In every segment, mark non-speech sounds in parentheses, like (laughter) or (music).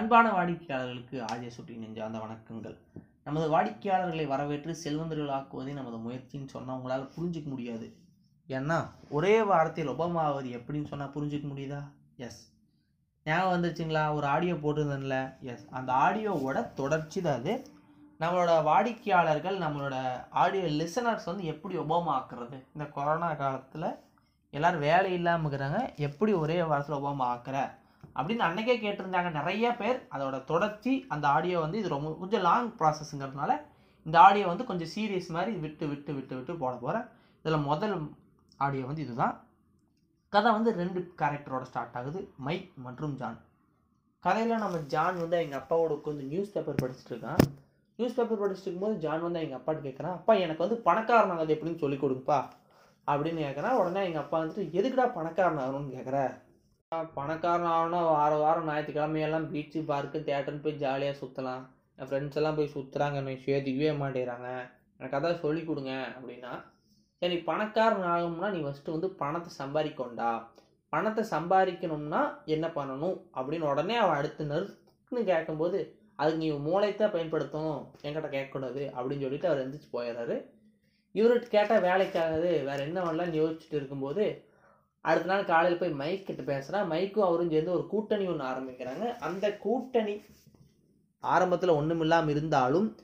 அன்பான வாடிக்கையாளர்களுக்கு ஆஜய சுட்டி நெஞ்சார்ந்த வணக்கங்கள். நமது வாடிக்கையாளர்களை வரவேற்று செல்வந்தர்களாக்குவதே நமது முயற்சின்னு சொன்னால் உங்களால் புரிஞ்சிக்க முடியாது. ஏன்னா ஒரே வாரத்தில் ஒபாமாவது எப்படின்னு சொன்னால் புரிஞ்சிக்க முடியுதா? எஸ் ஞாபகம் வந்துருச்சுங்களா? ஒரு ஆடியோ போட்டிருந்தேன்ல? எஸ் அந்த ஆடியோவோட தொடர்ச்சி தான் அது. நம்மளோட வாடிக்கையாளர்கள் நம்மளோட ஆடியோ லிசனர்ஸ் வந்து எப்படி ஒபாமா ஆக்குறது? இந்த கொரோனா காலத்தில் எல்லோரும் வேலை இல்லாமல் இருக்கிறாங்க. எப்படி ஒரே வாரத்தில் ஒபாமா ஆக்குற? அப்படின்னு அன்னைக்கே கேட்டிருந்தாங்க நிறைய பேர். அதோட தொடர்ச்சி அந்த ஆடியோ வந்து இது ரொம்ப கொஞ்சம் லாங் ப்ராசஸ்ங்கிறதுனால இந்த ஆடியோ வந்து கொஞ்சம் சீரியஸ் மாதிரி விட்டு விட்டு விட்டு விட்டு போட போகிறேன் இதில் முதல் ஆடியோ வந்து இதுதான். கதை வந்து ரெண்டு கேரக்டரோட ஸ்டார்ட் ஆகுது மைக் மற்றும் ஜான். கதையில் நம்ம ஜான் வந்து எங்கள் அப்பாவோட உட்காந்து நியூஸ் பேப்பர் படிச்சுட்டு இருக்கான். நியூஸ் பேப்பர் படிச்சுட்டு இருக்கும்போது ஜான் வந்து எங்கள் அப்பாட்டு கேட்குறான் அப்பா எனக்கு வந்து பணக்காரன் ஆகுது எப்படின்னு சொல்லி கொடுங்கப்பா. அப்படின்னு கேட்குறான் உடனே எங்கள் அப்பா வந்துட்டு எதுக்குடா பணக்காரன் ஆகணும்னு கேட்குற பணக்காரன் ஆகணும்னா வார வாரம் ஞாயிற்றுக்கிழமையெல்லாம் பீச்சு பார்க்கு தேட்டர்னு போய் ஜாலியாக சுற்றலாம் என் ஃப்ரெண்ட்ஸ் எல்லாம் போய் சுற்றுறாங்க என்னை சேர்த்துக்கவே மாட்டேறாங்க. எனக்கு அதான் சொல்லி கொடுங்க அப்படின்னா சரி பணக்காரன் ஆகணும்னா நீ ஃபஸ்ட்டு வந்து பணத்தை சம்பாதிக்கொண்டா. பணத்தை சம்பாதிக்கணும்னா என்ன பண்ணணும் அப்படின்னு உடனே அவன் அடுத்து நறுக்குன்னு கேட்கும்போது அதுக்கு நீ மூளைத்தான் பயன்படுத்தணும் என்கிட்ட கேட்கக்கூடாது அப்படின்னு சொல்லிட்டு அவர் எந்திரிச்சு போயிடுறாரு. இவர்கிட்ட கேட்டால் வேலைக்காகாது வேறு என்ன பண்ணலாம்னு யோசிச்சுட்டு இருக்கும்போது அடுத்த நாள் காலையில் போய் மைக் கிட்ட பேசுகிறான் மைக்கும் அவரும் சேர்ந்து ஒரு கூட்டணி ஒன்று ஆரம்பிக்கிறாங்க. அந்த கூட்டணி ஆரம்பத்தில் ஒன்றும் இல்லாமல் இருந்தாலும்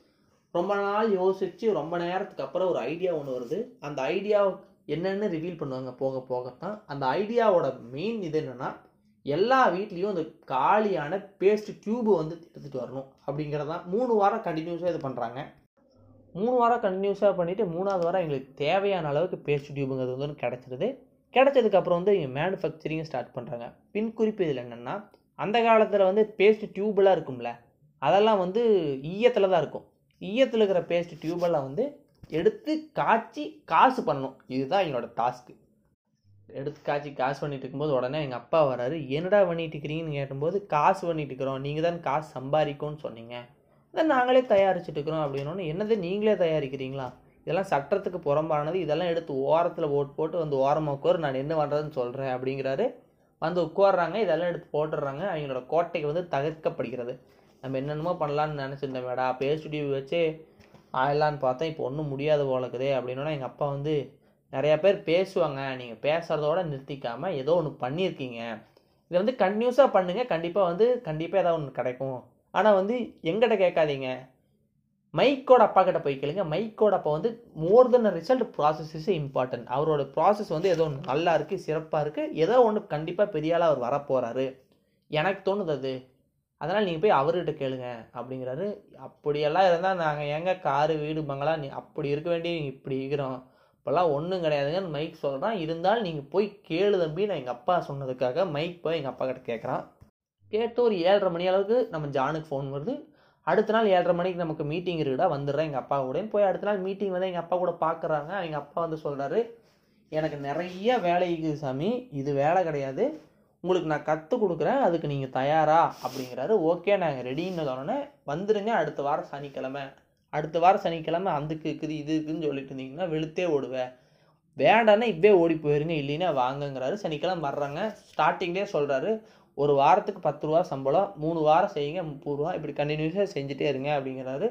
ரொம்ப நாள் யோசித்து ரொம்ப நேரத்துக்கு அப்புறம் ஒரு ஐடியா ஒன்று வருது. அந்த ஐடியா என்னென்னு ரிவீல் பண்ணுவாங்க. போக போகத்தான். அந்த ஐடியாவோட மெயின் இது என்னென்னா எல்லா வீட்லேயும் அந்த காலியான பேஸ்ட் டியூபு வந்து எடுத்துகிட்டு வரணும். அப்படிங்கிறதான். மூணு வாரம் கண்டினியூஸாக இது பண்ணுறாங்க மூணு வாரம் கண்டினியூஸாக பண்ணிவிட்டு மூணாவது வாரம் எங்களுக்கு தேவையான அளவுக்கு பேஸ்ட் டியூபுங்கிறது வந்து கிடச்சிருது. கிடச்சதுக்கப்புறம் வந்து இங்கே மேனுஃபேக்சரிங் ஸ்டார்ட் பண்ணுறாங்க பின் குறிப்பு இதில் என்னென்னா அந்த காலத்தில் வந்து பேஸ்ட் டியூபெல்லாம் இருக்கும்ல அதெல்லாம் வந்து ஈயத்தில் தான் இருக்கும். ஈயத்தில் இருக்கிற பேஸ்ட் டியூபெல்லாம் வந்து எடுத்து காய்ச்சி காசு பண்ணணும். இதுதான் என்னோட டாஸ்க்கு எடுத்து காய்ச்சி காசு பண்ணிட்டு இருக்கும்போது உடனே எங்கள் அப்பா வராரு என்னடா பண்ணிட்டு இருக்கிறீங்கன்னு கேட்டும்போது காசு பண்ணிட்டு இருக்கிறோம். நீங்கள் தான் காசு சம்பாதிக்கும்னு சொன்னீங்க. இதை நாங்களே தயாரிச்சுட்டு இருக்கிறோம் அப்படின்னு என்னது நீங்களே தயாரிக்கிறீங்களா? இதெல்லாம் சட்டத்துக்கு புறம்பானது இதெல்லாம் எடுத்து ஓரத்தில் போட்டு போட்டு வந்து ஓரமாக உட்கார் நான் என்ன பண்ணுறதுன்னு சொல்கிறேன் அப்படிங்கிறாரு. வந்து உட்காடுறாங்க இதெல்லாம் எடுத்து போட்டுடுறாங்க. அவங்களோட கோட்டைக்கு வந்து தகர்க்கப்படுகிறது. நம்ம என்னென்னமோ பண்ணலான்னு நினச்சிருந்தேன் மேடா. பேஸ்ட் வச்சு ஆயிடலான்னு பார்த்தா இப்போ ஒன்றும் முடியாது போல இருக்குது அப்படின்னா எங்கள் அப்பா வந்து நிறையா பேர் பேசுவாங்க. நீங்கள் பேசுகிறதோட நிறுத்திக்காமல் ஏதோ ஒன்று பண்ணியிருக்கீங்க. இதை வந்து கன்டினியூஸாக பண்ணுங்கள் கண்டிப்பாக வந்து கண்டிப்பாக ஏதாவது ஒன்று கிடைக்கும். ஆனால் வந்து எங்கிட்ட கேட்காதீங்க. மைக்கோட அப்பா கிட்ட போய் கேளுங்க. மைக்கோட அப்பா வந்து more then result process is important அவரோட ப்ராசஸ் வந்து ஏதோ ஒன்று நல்லா இருக்குது சிறப்பாக இருக்குது ஏதோ ஒன்று கண்டிப்பாக பெரியால அவர் வரப்போகிறாரு எனக்கு தோணுது அது. அதனால் நீங்கள் போய் அவர்கிட்ட கேளுங்க அப்படிங்கிறாரு. அப்படியெல்லாம் இருந்தால் நாங்கள் எங்கே காரு வீடு பங்களா நீ அப்படி இருக்க வேண்டிய இப்படி இருக்கிறோம். இப்போல்லாம் ஒன்றும் கிடையாதுங்கன்னு மைக் சொல்கிறான் இருந்தாலும் நீங்கள் போய் கேளு தம்பி. நான் எங்கள் அப்பா சொன்னதுக்காக மைக் போய் எங்கள் அப்பா கிட்ட கேட்குறான் கேட்டு ஒரு ஏழரை மணி அளவுக்கு நம்ம ஜானுக்கு ஃபோன் வருது. அடுத்த நாள் ஏழரை மணிக்கு நமக்கு மீட்டிங் இருக்குடா வந்துடுறேன் எங்கள் அப்பா கூட போய் அடுத்த நாள் மீட்டிங் வந்து எங்கள் அப்பா கூட பார்க்குறாங்க எங்கள் அப்பா வந்து சொல்கிறாரு எனக்கு நிறைய வேலை இருக்குது சாமி இது வேலை கிடையாது. உங்களுக்கு நான் கற்றுக் கொடுக்குறேன் அதுக்கு நீங்கள் தயாரா? அப்படிங்கிறாரு. ஓகே நாங்கள் ரெடின்னு சொன்னோன்னே வந்துடுங்க அடுத்த வாரம் சனிக்கிழமை. அடுத்த வாரம் சனிக்கிழமை அதுக்கு இருக்குது இது இருக்குதுன்னு சொல்லிட்டு இருந்தீங்கன்னா வெளுத்தே ஓடுவேன் வேண்டான்னா இப்பவே ஓடி போயிருங்க இல்லைன்னா வாங்கங்கிறாரு. சனிக்கிழமை வர்றாங்க. ஸ்டார்டிங்லேயே சொல்கிறாரு ஒரு வாரத்துக்கு பத்து ரூபா சம்பளம் மூணு வாரம் செய்யுங்க முப்பது ரூபா. இப்படி கண்டினியூஸாக செஞ்சுட்டே இருங்க அப்படிங்கிறாரு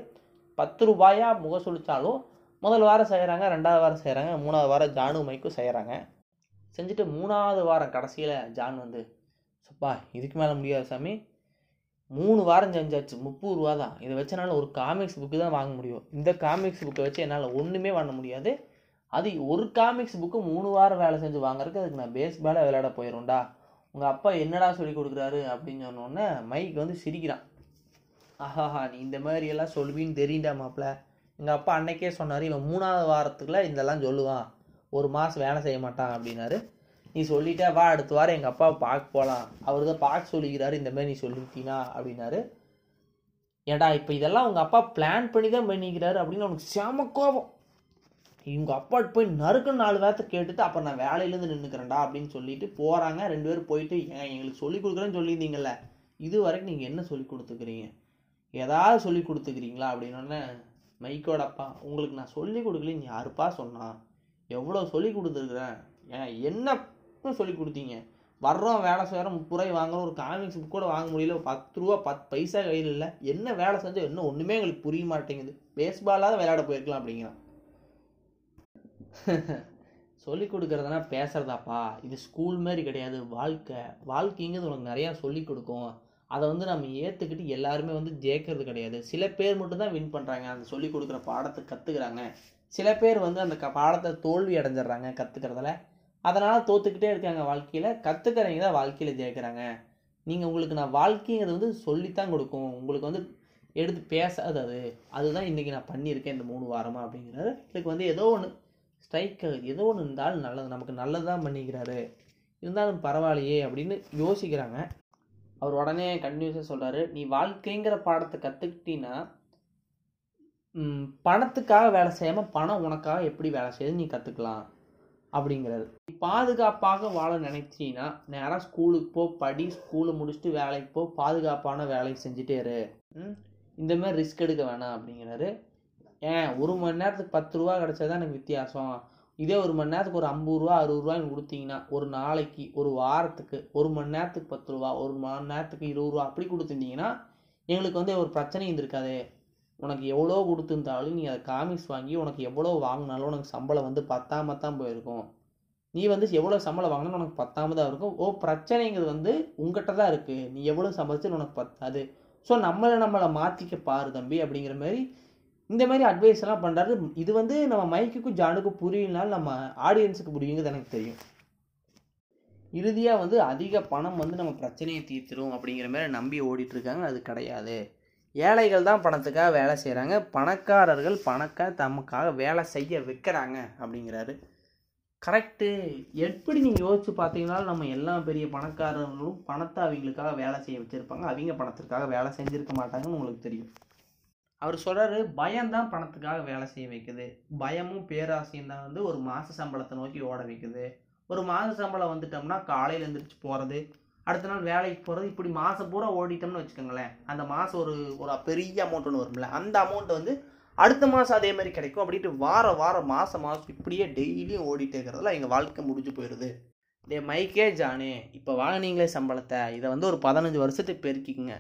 பத்து ரூபாயாக முக சுழிச்சாலும் முதல் வாரம் செய்கிறாங்க ரெண்டாவது வாரம் செய்கிறாங்க மூணாவது வாரம் ஜானு மைக்கும் செய்கிறாங்க செஞ்சுட்டு மூணாவது வாரம் கடைசியில் ஜான் வந்து சப்பா இதுக்கு மேலே முடியாது சாமி. மூணு வாரம் செஞ்சாச்சு முப்பது ரூபா தான். இதை வச்சனால ஒரு காமிக்ஸ் புக்கு தான் வாங்க முடியும். இந்த காமிக்ஸ் புக்கை வச்சு என்னால் ஒன்றுமே பண்ண முடியாது. அது ஒரு காமிக்ஸ் புக்கு மூணு வாரம் வேலை செஞ்சு வாங்குறதுக்கு அதுக்கு நான் பேஸ்பாலாக விளையாட போயிடும்டா உங்கள் அப்பா என்னடா சொல்லி கொடுக்குறாரு அப்படின்னு சொன்னோடனே மைக் வந்து சிரிக்கிறான். ஆஹாஹா நீ இந்த மாதிரி எல்லாம் சொல்லுவின்னு தெரியுண்டா மாப்பிள்ள. எங்கள் அப்பா அன்னைக்கே சொன்னார் இவன் மூணாவது வாரத்துக்குள்ள இதெல்லாம் சொல்லுவான். ஒரு மாதம் வேலை செய்ய மாட்டான் அப்படின்னாரு. நீ சொல்லிட்டே வா அடுத்த வாரம் எங்கள் அப்பா பார்க்க போகலாம் அவர் தான் பார்க்க சொல்லிக்கிறாரு இந்த மாதிரி நீ சொல்லிட்டீனா அப்படின்னாரு. ஏடா இப்போ இதெல்லாம் உங்கள் அப்பா பிளான் பண்ணி தான் பண்ணிக்கிறாரு அப்படின்னு அவனுக்கு செம கோபம். இவங்க அப்பாட் போய் நறுக்குன்னு நாலு வாரத்தை கேட்டுட்டு அப்புறம் நான் வேலையிலேருந்து நின்றுக்கிறேன்டா அப்படின்னு சொல்லிட்டு போகிறாங்க ரெண்டு பேரும் போயிட்டு ஏன் எங்களுக்கு சொல்லி கொடுக்குறேன்னு சொல்லியிருந்தீங்கல்ல இது வரைக்கும் நீங்கள் என்ன சொல்லி கொடுத்துக்கிறீங்க? ஏதாவது சொல்லி கொடுத்துக்கிறீங்களா? அப்படின்னோடனே மைக்கோட அப்பா உங்களுக்கு நான் சொல்லி கொடுக்கலன்னு யாருப்பா சொன்னா? எவ்வளோ சொல்லி கொடுத்துருக்குறேன்? ஏன் என்ன சொல்லி கொடுத்தீங்க? வர்றோம் வேலை செய்கிறோம் முப்பது ரூபாய் வாங்குறோம் ஒரு காமிக்ஸ் புக் கூட வாங்க முடியல பத்து ரூபா பத்து பைசா கையில் இல்லை. என்ன வேலை செஞ்சோம் என்ன ஒன்றுமே எங்களுக்கு புரிய மாட்டேங்குது. பேஸ்பாலாவது விளையாட போயிருக்கலாம் அப்படிங்கிறான். (laughs) சொல்லிக் கொடுக்குறதுனா பேசுகிறதாப்பா இது ஸ்கூல் மாதிரி கிடையாது. வாழ்க்கை வாழ்க்கைங்கிறது உனக்கு நிறையா சொல்லிக் கொடுக்கும். அதை வந்து நம்ம ஏற்றுக்கிட்டு எல்லாருமே வந்து ஜெயிக்கிறது கிடையாது. சில பேர் மட்டும் தான் வின் பண்ணுறாங்க அந்த சொல்லிக் கொடுக்குற பாடத்தை கற்றுக்குறாங்க சில பேர் வந்து அந்த க பாடத்தை தோல்வி அடைஞ்சிடுறாங்க கற்றுக்கிறதுல அதனால் தோத்துக்கிட்டே இருக்காங்க வாழ்க்கையில். கற்றுக்கிறவங்க தான் வாழ்க்கையில் ஜெயிக்கிறாங்க. நீங்கள் உங்களுக்கு நான் வாழ்க்கைங்கிறது வந்து சொல்லித்தான் கொடுக்கும். உங்களுக்கு வந்து எடுத்து பேசாது அது அதுதான் இன்றைக்கி நான் பண்ணியிருக்கேன் இந்த மூணு வாரமாக அப்படிங்கிறாரு இதுக்கு வந்து ஏதோ ஒன்று ஸ்ட்ரைக்கர் ஏதோ ஒன்று இருந்தாலும் நல்லது. நமக்கு நல்லது தான் பண்ணிக்கிறாரு. இருந்தாலும் பரவாயில்லையே அப்படின்னு யோசிக்கிறாங்க. அவர் உடனே கண்டினியூஸாக சொல்கிறாரு நீ வாழ்க்கைங்கிற பாடத்தை கற்றுக்கிட்டீன்னா பணத்துக்காக வேலை செய்யாமல் பணம் உனக்காக எப்படி வேலை செய்யுது நீ கற்றுக்கலாம் அப்படிங்கிறது நீ பாதுகாப்பாக வாழ நினைச்சின்னா நேராக ஸ்கூலுக்கு போ படி ஸ்கூலை முடிச்சுட்டு வேலைக்கு போ பாதுகாப்பான வேலையை செஞ்சுட்டே இரு. இந்தமாதிரி ரிஸ்க் எடுக்க வேணாம் அப்படிங்கிறாரு. ஏன் ஒரு மணி நேரத்துக்கு பத்து ரூபா கிடைச்சாதான் எனக்கு வித்தியாசம். இதே ஒரு மணி நேரத்துக்கு ஒரு ஐம்பது ரூபா அறுபது ரூபாய்னு கொடுத்தீங்கன்னா ஒரு நாளைக்கு ஒரு வாரத்துக்கு ஒரு மணி நேரத்துக்கு பத்து ரூபா ஒரு மணி நேரத்துக்கு இருபது ரூபா அப்படி கொடுத்துருந்தீங்கன்னா எங்களுக்கு வந்து ஒரு பிரச்சனையும் இருந்திருக்காது. உனக்கு எவ்வளோ கொடுத்துருந்தாலும் நீ அதை காமிக்ஸ் வாங்கி உனக்கு எவ்வளோ வாங்கினாலும் உனக்கு சம்பளம் வந்து பத்தாம தான் போயிருக்கும். நீ வந்து எவ்வளோ சம்பளம் வாங்கினாலும் உனக்கு பத்தாம தான் இருக்கும். ஓ பிரச்சனைங்கிறது வந்து உங்ககிட்ட தான் இருக்குது நீ எவ்வளோ சம்பாதிச்சு உனக்கு பத்தாது. ஸோ நம்மளை நம்மளை மாற்றிக்க பாரு தம்பி அப்படிங்கிற மாதிரி இந்த மாதிரி அட்வைஸ் எல்லாம் பண்ணுறாரு இது வந்து நம்ம மைக்குக்கும் ஜானுக்கும் புரியலனாலும் நம்ம ஆடியன்ஸுக்கு புரியுங்கிறது எனக்கு தெரியும். இறுதியாக வந்து அதிக பணம் வந்து நம்ம பிரச்சனையை தீர்த்துடும் அப்படிங்கிற மாதிரி நம்பி ஓடிட்டுருக்காங்க. அது கிடையாது. ஏழைகள் தான் பணத்துக்காக வேலை செய்கிறாங்க பணக்காரர்கள் பணக்காக தமக்காக வேலை செய்ய வைக்கிறாங்க அப்படிங்கிறாரு. கரெக்டு எப்படி நீங்கள் யோசிச்சு பார்த்தீங்கன்னாலும் நம்ம எல்லா பெரிய பணக்காரர்களும் பணத்தை அவங்களுக்காக வேலை செய்ய வச்சுருப்பாங்க. அவங்க பணத்திற்காக வேலை செஞ்சுருக்க மாட்டாங்கன்னு உங்களுக்கு தெரியும். அவர் சொல்கிறாரு பயம்தான் பணத்துக்காக வேலை செய்ய வைக்குது. பயமும் பேராசையும் தான் வந்து ஒரு மாத சம்பளத்தை நோக்கி ஓட வைக்குது. ஒரு மாத சம்பளம் வந்துட்டோம்னா காலையில் எழுந்திரிச்சு போகிறது அடுத்த நாள் வேலைக்கு போகிறது இப்படி மாதம் பூரா ஓடிட்டோம்னு வச்சுக்கோங்களேன். அந்த மாதம் ஒரு ஒரு பெரிய அமௌண்ட் ஒன்று வரும்ல அந்த அமௌண்ட் வந்து அடுத்த மாதம் அதே மாதிரி கிடைக்கும். அப்படின்ட்டு வார வாரம் மாதம் மாதம் இப்படியே டெய்லியும் ஓடிட்டே இருக்கிறதுல எங்கள் வாழ்க்கை முடிஞ்சு போயிடுது டே மைக்கே ஜானே இப்போ வாங்கினீங்களே சம்பளத்தை இதை வந்து ஒரு பதினஞ்சு வருஷத்துக்கு பெருக்கிக்கங்க.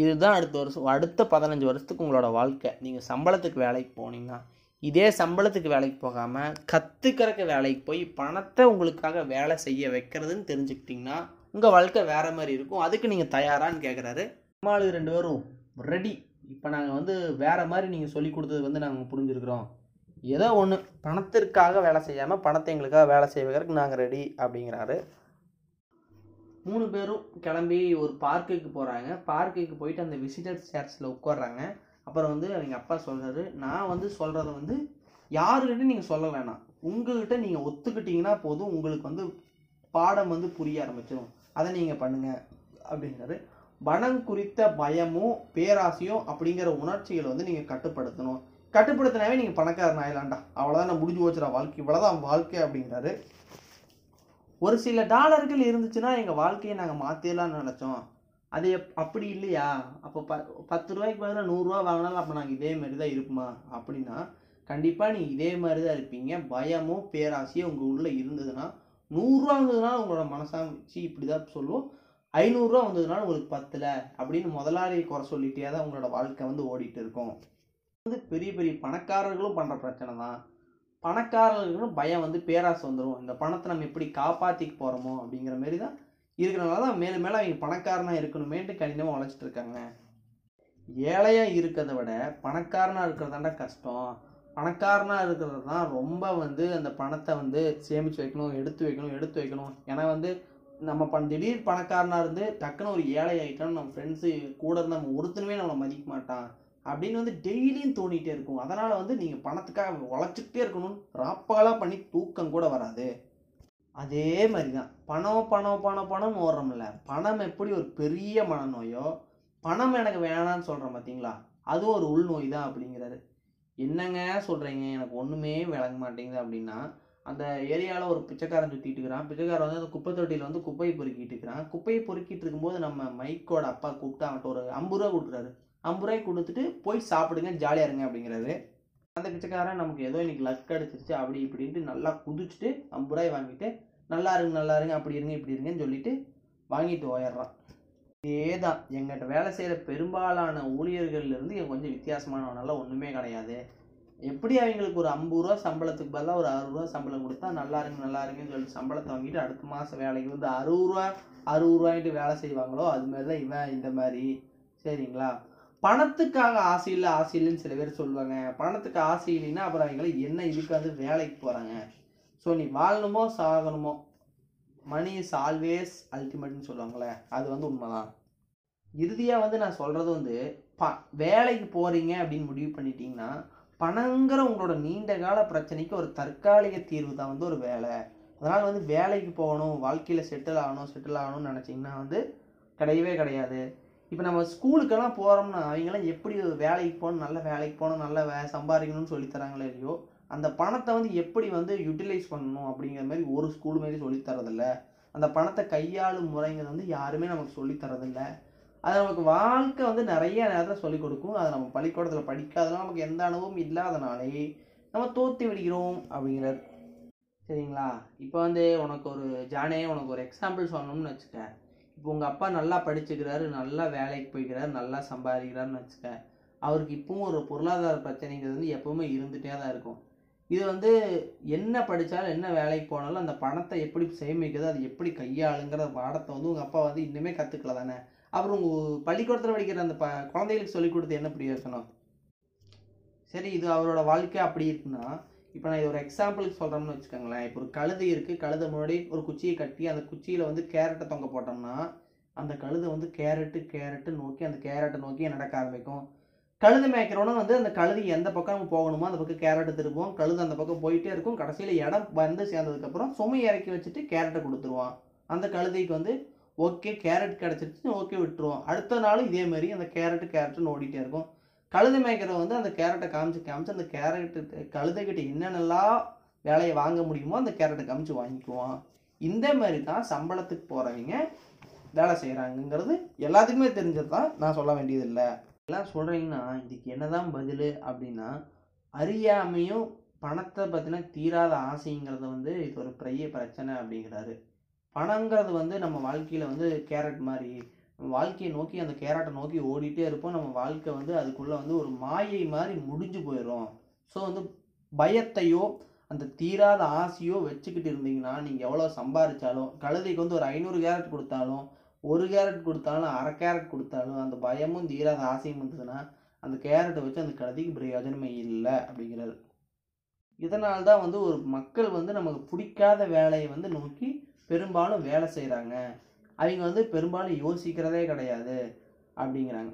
இதுதான் அடுத்த வருஷம் அடுத்த பதினஞ்சு வருஷத்துக்கு உங்களோட வாழ்க்கை. நீங்கள் சம்பளத்துக்கு வேலைக்கு போனீங்கன்னா இதே சம்பளத்துக்கு வேலைக்கு போகாமல் கற்றுக்கிறக்க வேலைக்கு போய் பணத்தை உங்களுக்காக வேலை செய்ய வைக்கிறதுன்னு தெரிஞ்சுக்கிட்டிங்கன்னா உங்கள் வாழ்க்கை வேறு மாதிரி இருக்கும். அதுக்கு நீங்கள் தயாரான்னு கேட்குறாரு நம்மளுக்கு ரெண்டு பேரும் ரெடி இப்போ நாங்கள் வந்து வேறு மாதிரி நீங்கள் சொல்லி கொடுத்தது வந்து நாங்கள் புரிஞ்சுருக்குறோம். ஏதோ ஒன்று பணத்திற்காக வேலை செய்யாமல் பணத்தை எங்களுக்காக வேலை செய்வதற்கு நாங்கள் ரெடி அப்படிங்கிறாரு. மூணு பேரும் கிளம்பி ஒரு பார்க்குக்கு போகிறாங்க பார்க்குக்கு போயிட்டு அந்த விசிட்டர் சேர்ஸில் உட்காடுறாங்க அப்புறம் வந்து அவங்க அப்பா சொல்கிறாரு நான் வந்து சொல்கிறத வந்து யாருக்கிட்ட நீங்கள் சொல்ல வேணாம் நீங்கள் ஒத்துக்கிட்டிங்கன்னா போதும். உங்களுக்கு வந்து பாடம் வந்து புரிய ஆரம்பிச்சிடும் அதை நீங்கள் பண்ணுங்கள் அப்படிங்கிறாரு. பணம் குறித்த பயமும் பேராசையும் அப்படிங்கிற உணர்ச்சிகளை வந்து நீங்கள் கட்டுப்படுத்தணும். கட்டுப்படுத்தினாவே நீங்கள் பணக்காரன் ஆயிலாண்டா அவ்வளோதான் நான் முடிஞ்சு போச்சுடா வாழ்க்கை. இவ்வளோதான் வாழ்க்கை அப்படிங்கிறாரு. ஒரு சில டாலர்கள் இருந்துச்சுன்னா எங்கள் வாழ்க்கையை நாங்கள் மாற்றிடலாம்னு நினச்சோம். அது எப் அப்படி இல்லையா? அப்போ ப பத்து ரூபாய்க்கு பதிலாக நூறுரூவா வாங்கினாலும் அப்போ நாங்கள் இதே மாதிரி தான் இருப்போமா? அப்படின்னா கண்டிப்பாக நீங்கள் இதே மாதிரி தான் இருப்பீங்க. பயமும் பேராசையும் உங்கள் உள்ளே இருந்ததுன்னா நூறுரூவா வந்ததுனால உங்களோட மனசாட்சி இப்படி தான் சொல்லுவோம் ஐநூறுரூவா வந்ததுனால உங்களுக்கு பத்தல அப்படின்னு முதலாளியை குறை சொல்லிட்டே தான் உங்களோட வாழ்க்கை வந்து ஓடிட்டு இருக்கும். வந்து பெரிய பெரிய பணக்காரர்களும் பண்ணுற பிரச்சனை தான். பணக்காரர்களுக்கும் பயம் வந்து பேராசை வந்துடும் இந்த பணத்தை நம்ம எப்படி காப்பாற்றிக்க போகிறோமோ அப்படிங்கிற மாரி தான் இருக்கிறனால தான் மேலும் மேலே அவங்க பணக்காரனாக இருக்கணுமேன்ட்டு கடினமாக உழைச்சிட்டு இருக்காங்க. ஏழையாக இருக்கிறத விட பணக்காரனாக இருக்கிறதாண்டா கஷ்டம். பணக்காரனாக இருக்கிறது தான் ரொம்ப வந்து அந்த பணத்தை வந்து சேமித்து வைக்கணும் எடுத்து வைக்கணும் எடுத்து வைக்கணும். ஏன்னா வந்து நம்ம பண் திடீர் பணக்காரனாக இருந்து டக்குன்னு ஒரு ஏழை ஆகிட்டோம் நம்ம ஃப்ரெண்ட்ஸு கூட இருந்து நம்ம ஒருத்தனுமே நம்மளை மதிக்க மாட்டான். அப்படின்னு வந்து டெய்லியும் தோணிகிட்டே இருக்கும். அதனால் வந்து நீங்கள் பணத்துக்காக உழைச்சிக்கிட்டே இருக்கணும். ராப்பாலாக பண்ணி தூக்கம் கூட வராது. அதே மாதிரி தான் பணம் பணம் பணம் பணம் ஓடுறோம்ல. பணம் எப்படி ஒரு பெரிய மனநோயோ பணம் எனக்கு வேணாம்னு சொல்கிறோம் பார்த்தீங்களா அதுவும் ஒரு உள்நோய் தான் அப்படிங்கிறாரு. என்னங்க சொல்கிறீங்க எனக்கு ஒன்றுமே விளங்க மாட்டேங்குது அப்படின்னா அந்த ஏரியாவில் ஒரு பிச்சைக்காரன் சுற்றிட்டு இருக்கிறான். பிச்சைக்காரன் வந்து அந்த குப்பை தொட்டியில் வந்து குப்பையை பொறுக்கிட்டு இருக்கிறான். குப்பையை பொறுக்கிட்டு இருக்கும்போது நம்ம மைக்கோட அப்பா கூப்பிட்டு அவன்கிட்ட ஒரு ஐம்பது ரூபா கொடுக்குறாரு. ஐம்பது ரூபாய் கொடுத்துட்டு போய் சாப்பிடுங்க ஜாலியாக இருங்க அப்படிங்கிறாரு அந்த பிச்சைக்காரன் நமக்கு ஏதோ இன்னைக்கு லக் அடிச்சிருச்சு அப்படி இப்படின்ட்டு நல்லா குதிச்சுட்டு ஐம்பது ரூபாய் வாங்கிட்டு நல்லா இருங்க நல்லா இருங்க அப்படி இருங்க இப்படி இருங்கன்னு சொல்லிட்டு வாங்கிட்டு ஓயிடுறான் இதே தான் எங்கிட்ட வேலை செய்கிற பெரும்பாலான ஊழியர்கள்லேருந்து இருந்து கொஞ்சம் வித்தியாசமானவனால ஒன்றுமே கிடையாது. எப்படி அவங்களுக்கு ஒரு ஐம்பது ரூபா சம்பளத்துக்கு பதிலாக ஒரு அறுபது ரூபா சம்பளம் கொடுத்தா நல்லா இருங்க நல்லா இருங்கன்னு சொல்லிட்டு சம்பளத்தை வாங்கிட்டு அடுத்த மாதம் வேலைக்கு வந்து அறுபது ரூபா அறுபது ரூபாய்ட்டு வேலை செய்வாங்களோ அது மாதிரி தான் இவன் இந்த மாதிரி. சரிங்களா? பணத்துக்காக ஆசை இல்லை ஆசை இல்லைன்னு சில பேர் சொல்லுவாங்க. பணத்துக்கு ஆசை இல்லைன்னா அப்புறம் அவங்களை என்ன இதுக்கு வந்து வேலைக்கு போகிறாங்க ஸோ நீ வாழணுமோ சாகணுமோ மணி இஸ் ஆல்வேஸ் அல்டிமேட்னு சொல்லுவாங்களே அது வந்து உண்மைதான். இறுதியாக வந்து நான் சொல்கிறது வந்து ப வேலைக்கு போகிறீங்க அப்படின்னு முடிவு பண்ணிட்டீங்கன்னா பணங்கிற உங்களோட நீண்ட கால பிரச்சனைக்கு ஒரு தற்காலிக தீர்வு தான் வந்து ஒரு வேலை. அதனால் வந்து வேலைக்கு போகணும் வாழ்க்கையில் செட்டில் ஆகணும் செட்டில் ஆகணும்னு நினச்சிங்கன்னா வந்து கிடையவே கிடையாது. இப்போ நம்ம ஸ்கூலுக்கெல்லாம் போகிறோம்னா அவங்களாம் எப்படி வேலைக்கு போகணும் நல்ல வேலைக்கு போகணும் நல்ல வே சம்பாதிக்கணும்னு சொல்லி இல்லையோ அந்த பணத்தை வந்து எப்படி வந்து யூட்டிலைஸ் பண்ணணும் அப்படிங்கிற மாதிரி ஒரு ஸ்கூல் மாதிரி சொல்லித் தரதில்ல அந்த பணத்தை கையாளும் முறைங்கிறது வந்து யாருமே நமக்கு சொல்லித்தரதில்ல அது நமக்கு வாழ்க்கை வந்து நிறைய நேரத்தில் சொல்லிக் கொடுக்கும். அதை நம்ம பள்ளிக்கூடத்தில் படிக்காதனால நமக்கு எந்த அனுபவம் இல்லாதனாலே நம்ம தோத்து விடுகிறோம் அப்படிங்கிறார். சரிங்களா? இப்போ வந்து உனக்கு ஒரு ஜானே உனக்கு ஒரு எக்ஸாம்பிள் சொல்லணும்னு வச்சுக்க இப்போ உங்கள் அப்பா நல்லா படிச்சுக்கிறாரு நல்லா வேலைக்கு போய்க்கிறாரு நல்லா சம்பாதிக்கிறாருன்னு வச்சுக்க அவருக்கு இப்பவும் ஒரு பொருளாதார பிரச்சனைங்கிறது வந்து எப்போவுமே இருந்துகிட்டே தான் இருக்கும். இது வந்து என்ன படித்தாலும் என்ன வேலைக்கு போனாலும் அந்த பணத்தை எப்படி சேமிக்கிறது அது எப்படி கையாளுங்கிற பாடத்தை வந்து உங்கள் அப்பா வந்து இன்னுமே கற்றுக்கல தானே? அப்புறம் உங்கள் பள்ளிக்கூடத்தில் படிக்கிற அந்த ப குழந்தைகளுக்கு சொல்லிக் கொடுத்து என்ன பிரயோசனம்? சரி இது அவரோட வாழ்க்கை அப்படி இருக்குன்னா இப்போ நான் இது ஒரு எக்ஸாம்பிளுக்கு சொல்கிறோம்னு வச்சுக்கோங்களேன். இப்போ ஒரு கழுதை இருக்குது கழுதை முன்னாடி ஒரு குச்சியை கட்டி அந்த குச்சியில் வந்து கேரட்டை தொங்க போட்டோம்னா அந்த கழுதை வந்து கேரட்டு கேரட்டு நோக்கி அந்த கேரட்டை நோக்கி நடக்க ஆரம்பிக்கும். கழுது மேய்க்கிறவனும் வந்து அந்த கழுதை எந்த பக்கம் நம்ம போகணுமோ அந்த பக்கம் கேரட்டை திருப்புவோம். கழுது அந்த பக்கம் போயிட்டே இருக்கும். கடைசியில் இடம் வந்து சேர்ந்ததுக்கப்புறம் சுமை இறக்கி வச்சுட்டு கேரட்டை கொடுத்துருவான். அந்த கழுதைக்கு வந்து ஓகே கேரட் கிடச்சிருச்சு. ஓகே விட்டுருவோம். அடுத்த நாளும் இதே மாதிரி அந்த கேரட்டு கேரட்டுன்னு ஓடிட்டே இருக்கும். கழுதை மேய்க்கிறவன் வந்து அந்த கேரட்டை காமிச்சு காமிச்சு அந்த கேரட்டு கழுதைக்கிட்ட என்னென்னலாம் வேலையை வாங்க முடியுமோ அந்த கேரட்டை காமிச்சு வாங்கிக்குவான். இந்த மாதிரி தான் சம்பளத்துக்கு போகிறவங்க வேலை செய்கிறாங்கங்கிறது எல்லாத்துக்குமே தெரிஞ்சது தான். நான் சொல்ல வேண்டியதில்லை. எல்லாம் சொல்கிறீங்கன்னா இதுக்கு என்னதான் பதில் அப்படின்னா அறியாமையும் பணத்தை பற்றின தீராத ஆசைங்கிறத வந்து இது ஒரு பெரிய பிரச்சனை அப்படிங்கிறாரு. பணங்கிறது வந்து நம்ம வாழ்க்கையில் வந்து கேரட் மாதிரி வாழ்க்கையை நோக்கி அந்த கேரட்டை நோக்கி ஓடிட்டே இருப்போம். நம்ம வாழ்க்கை வந்து அதுக்குள்ளே வந்து ஒரு மாயை மாதிரி முடிஞ்சு போயிடும் ஸோ வந்து பயத்தையோ அந்த தீராத ஆசையோ வச்சுக்கிட்டு இருந்தீங்கன்னா நீங்கள் எவ்வளோ சம்பாதிச்சாலும் கழுதைக்கு வந்து ஒரு ஐநூறு கேரட் கொடுத்தாலும் ஒரு கேரட் கொடுத்தாலும் அரை கேரட் கொடுத்தாலும் அந்த பயமும் தீராத ஆசையும் இருந்ததுன்னா அந்த கேரட்டை வச்சு அந்த கழுதைக்கு பிரயோஜனமே இல்லை அப்படிங்கிறது இதனால தான் வந்து ஒரு மக்கள் வந்து நமக்கு பிடிக்காத வேலையை வந்து நோக்கி பெரும்பாலும் வேலை செய்கிறாங்க அவங்க வந்து பெரும்பாலும் யோசிக்கிறதே கிடையாது அப்படிங்கிறாங்க.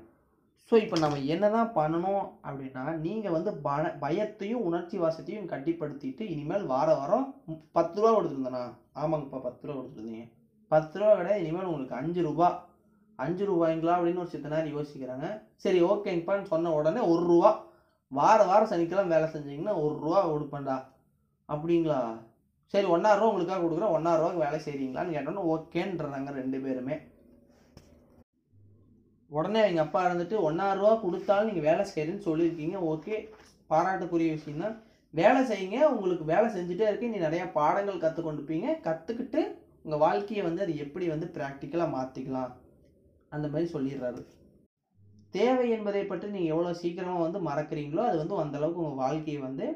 ஸோ இப்போ நம்ம என்ன தான் பண்ணணும் அப்படின்னா நீங்கள் வந்து பண பயத்தையும் உணர்ச்சி வாசத்தையும் கட்டிப்படுத்திட்டு இனிமேல் வார வாரம் பத்து ரூபா கொடுத்துருந்தேண்ணா. ஆமாங்கப்பா பத்து ரூபா கொடுத்துருந்தீங்க. பத்து ரூபா கிடையாது இனிமேல் உங்களுக்கு அஞ்சு ரூபா. அஞ்சு ரூபாய்ங்களா அப்படின்னு ஒரு சித்த நேரம் யோசிக்கிறாங்க. சரி ஓகேங்கப்பான்னு சொன்ன உடனே ஒரு ரூபா. வார வாரம் சனிக்கிழமை வேலை செஞ்சீங்கன்னா ஒரு ரூபா கொடுப்பேன்டா. அப்படிங்களா? சரி ஒன்றாயிரரூவா உங்களுக்காக கொடுக்குறோம் ஒன்றாயிரரூவாக்கு வேலை செய்கிறீங்களான்னு கேட்டோன்னே ஓகேன்றாங்க ரெண்டு பேருமே. உடனே எங்கள் அப்பா இருந்துட்டு ஒன்றாயிரரூவா கொடுத்தாலும் நீங்கள் வேலை செய்கிறேன்னு சொல்லியிருக்கீங்க. ஓகே பாராட்டுக்குரிய விஷயம் தான் வேலை செய்யுங்க. உங்களுக்கு வேலை செஞ்சுட்டே இருக்கு நீ நிறையா பாடங்கள் கற்றுக்கொண்டுப்பீங்க கற்றுக்கிட்டு உங்கள் வாழ்க்கையை வந்து அது எப்படி வந்து ப்ராக்டிக்கலாக மாற்றிக்கலாம் அந்த மாதிரி சொல்லிடுறாரு. தேவை என்பதை பற்றி நீங்கள் எவ்வளோ சீக்கிரமாக வந்து மறக்கிறீங்களோ அது வந்து அந்தளவுக்கு உங்கள் வாழ்க்கையை வந்து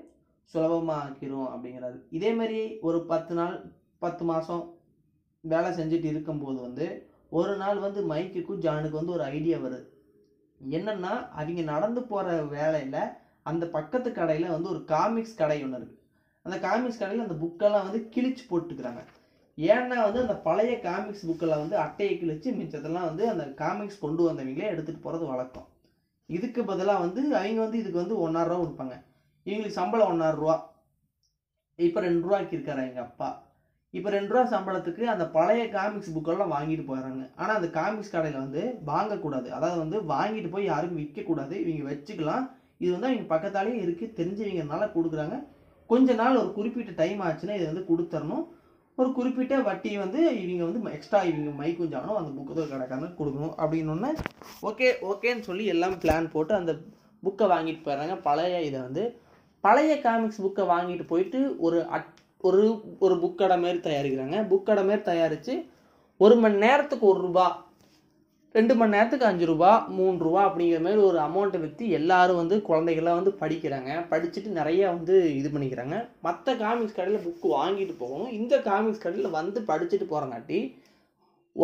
சுலபமாக ஆக்கிரும் அப்படிங்கிறாரு இதே மாதிரி ஒரு பத்து நாள் பத்து மாதம் வேலை செஞ்சுட்டு இருக்கும்போது வந்து ஒரு நாள் வந்து மைக்குக்கும் ஜானுக்கு வந்து ஒரு ஐடியா வருது. என்னென்னா அவங்க நடந்து போகிற வேலையில் அந்த பக்கத்து கடையில் வந்து ஒரு காமிக்ஸ் கடை ஒன்று இருக்குது அந்த காமிக்ஸ் கடையில் அந்த புக்கெல்லாம் வந்து கிழிச்சு போட்டுக்கிறாங்க. ஏன்னா வந்து அந்த பழைய காமிக்ஸ் புக்கெல்லாம் வந்து அட்டையை கிழிச்சு மிச்சத்தெல்லாம் வந்து அந்த காமிக்ஸ் கொண்டு வந்தவங்களே எடுத்துகிட்டு போகிறது வழக்கம். இதுக்கு பதிலாக வந்து அவங்க வந்து இதுக்கு வந்து ஒன்றாயிரம் ரூபா கொடுப்பாங்க. இவங்களுக்கு சம்பளம் ஒன்றாயிரரூவா ரூபா இப்போ ரெண்டு ரூபாய்க்கு இருக்காரு எங்கள் அப்பா. இப்போ ரெண்டு ரூபா சம்பளத்துக்கு அந்த பழைய காமிக்ஸ் புக்கெல்லாம் வாங்கிட்டு போயிடுறாங்க. ஆனால் அந்த காமிக்ஸ் கடையில் வந்து வாங்கக்கூடாது. அதாவது வந்து வாங்கிட்டு போய் யாருக்கும் விற்கக்கூடாது. இவங்க வச்சுக்கலாம். இது வந்து அவங்க பக்கத்தாலேயும் இருக்குது தெரிஞ்சவங்கனால கொடுக்குறாங்க. கொஞ்ச நாள் ஒரு குறிப்பிட்ட டைம் ஆச்சுன்னா இதை வந்து கொடுத்துடணும். ஒரு குறிப்பிட்ட வட்டி வந்து இவங்க வந்து எக்ஸ்ட்ரா இவங்க மை ஜானும் அந்த புக்கு கடைக்காரங்க கொடுக்கணும் அப்படின்னு ஓகே ஓகேன்னு சொல்லி எல்லாம் பிளான் போட்டு அந்த புக்கை வாங்கிட்டு போயிடுறாங்க. பழைய இதை வந்து பழைய காமிக்ஸ் புக்கை வாங்கிட்டு போயிட்டு ஒரு அட் ஒரு ஒரு புக்கடை மாதிரி மாரி தயாரிக்கிறாங்க புக்கடை மாதிரி மாரி தயாரித்து ஒரு மணி நேரத்துக்கு ஒரு ரூபா ரெண்டு மணி நேரத்துக்கு அஞ்சு ரூபா மூணு ரூபா அப்படிங்கிற மாதிரி ஒரு அமௌண்ட்டை விற்று எல்லாரும் வந்து குழந்தைகள்லாம் வந்து படிக்கிறாங்க. படிச்சுட்டு நிறையா வந்து இது பண்ணிக்கிறாங்க. மற்ற காமிக்ஸ் கடையில் புக்கு வாங்கிட்டு போகணும். இந்த காமிக்ஸ் கடையில் வந்து படிச்சுட்டு போகிறங்காட்டி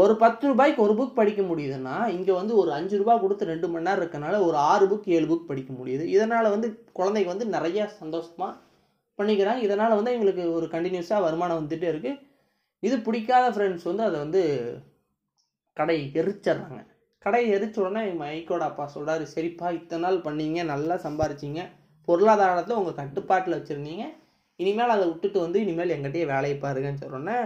ஒரு பத்து ரூபாய்க்கு ஒரு புக் படிக்க முடியுதுன்னா இங்கே வந்து ஒரு அஞ்சு ரூபா கொடுத்து ரெண்டு மணி நேரம் இருக்கனால ஒரு ஆறு புக் ஏழு புக் படிக்க முடியுது. இதனால் வந்து குழந்தைங்க வந்து நிறைய சந்தோஷமாக பண்ணிக்கிறாங்க. இதனால் வந்து எங்களுக்கு ஒரு கண்டினியூஸாக வருமானம் வந்துகிட்டே இருக்குது இது பிடிக்காத ஃப்ரெண்ட்ஸ் வந்து அதை வந்து கடை எரிச்சிட்றாங்க. கடை எரிச்ச உடனே எங்கள் மைக்கோட அப்பா சொல்கிறாரு சரிப்பா இத்தனை நாள் பண்ணீங்க நல்லா சம்பாரிச்சிங்க. பொருளாதாரத்தை உங்கள் கட்டுப்பாட்டில் வச்சுருந்தீங்க. இனிமேல் அதை விட்டுட்டு வந்து இனிமேல் எங்கிட்டயே வேலையை பாருங்கன்னு சொன்னோன்னே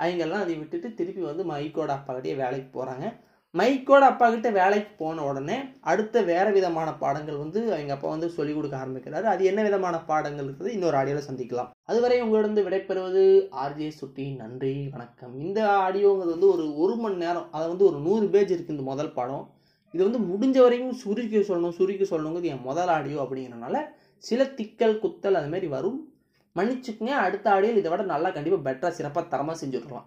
அவங்கெல்லாம் அதை விட்டுட்டு திருப்பி வந்து மைக்கோட அப்பாக்கிட்டே வேலைக்கு போகிறாங்க மைக்கோட அப்பா கிட்ட வேலைக்கு போன உடனே அடுத்த வேறு விதமான பாடங்கள் வந்து அவங்க அப்பா வந்து சொல்லிக் கொடுக்க ஆரம்பிக்கிறாரு. அது என்ன விதமான பாடங்கள் இருக்குது இன்னொரு ஆடியோவில் சந்திக்கலாம். அதுவரை உங்களிடம் விடைபெறுவது ஆர்ஜே சுட்டி. நன்றி வணக்கம். இந்த ஆடியோங்கிறது வந்து ஒரு ஒரு மணி நேரம் அதை வந்து ஒரு நூறு பேஜ் இருக்குது இந்த முதல் பாடம். இது வந்து முடிஞ்ச வரைக்கும் சுருக்கி சொல்லணும் சுருக்கி சொல்லணுங்கிறது என் முதல் ஆடியோ அப்படிங்கிறனால சில திக்கல் குத்தல் அதுமாரி வரும். மன்னிச்சுக்குங்க அடுத்த ஆடியில் இதை விட நல்லா கண்டிப்பாக பெட்டராக சிறப்பாக தரமாக செஞ்சுருக்கலாம்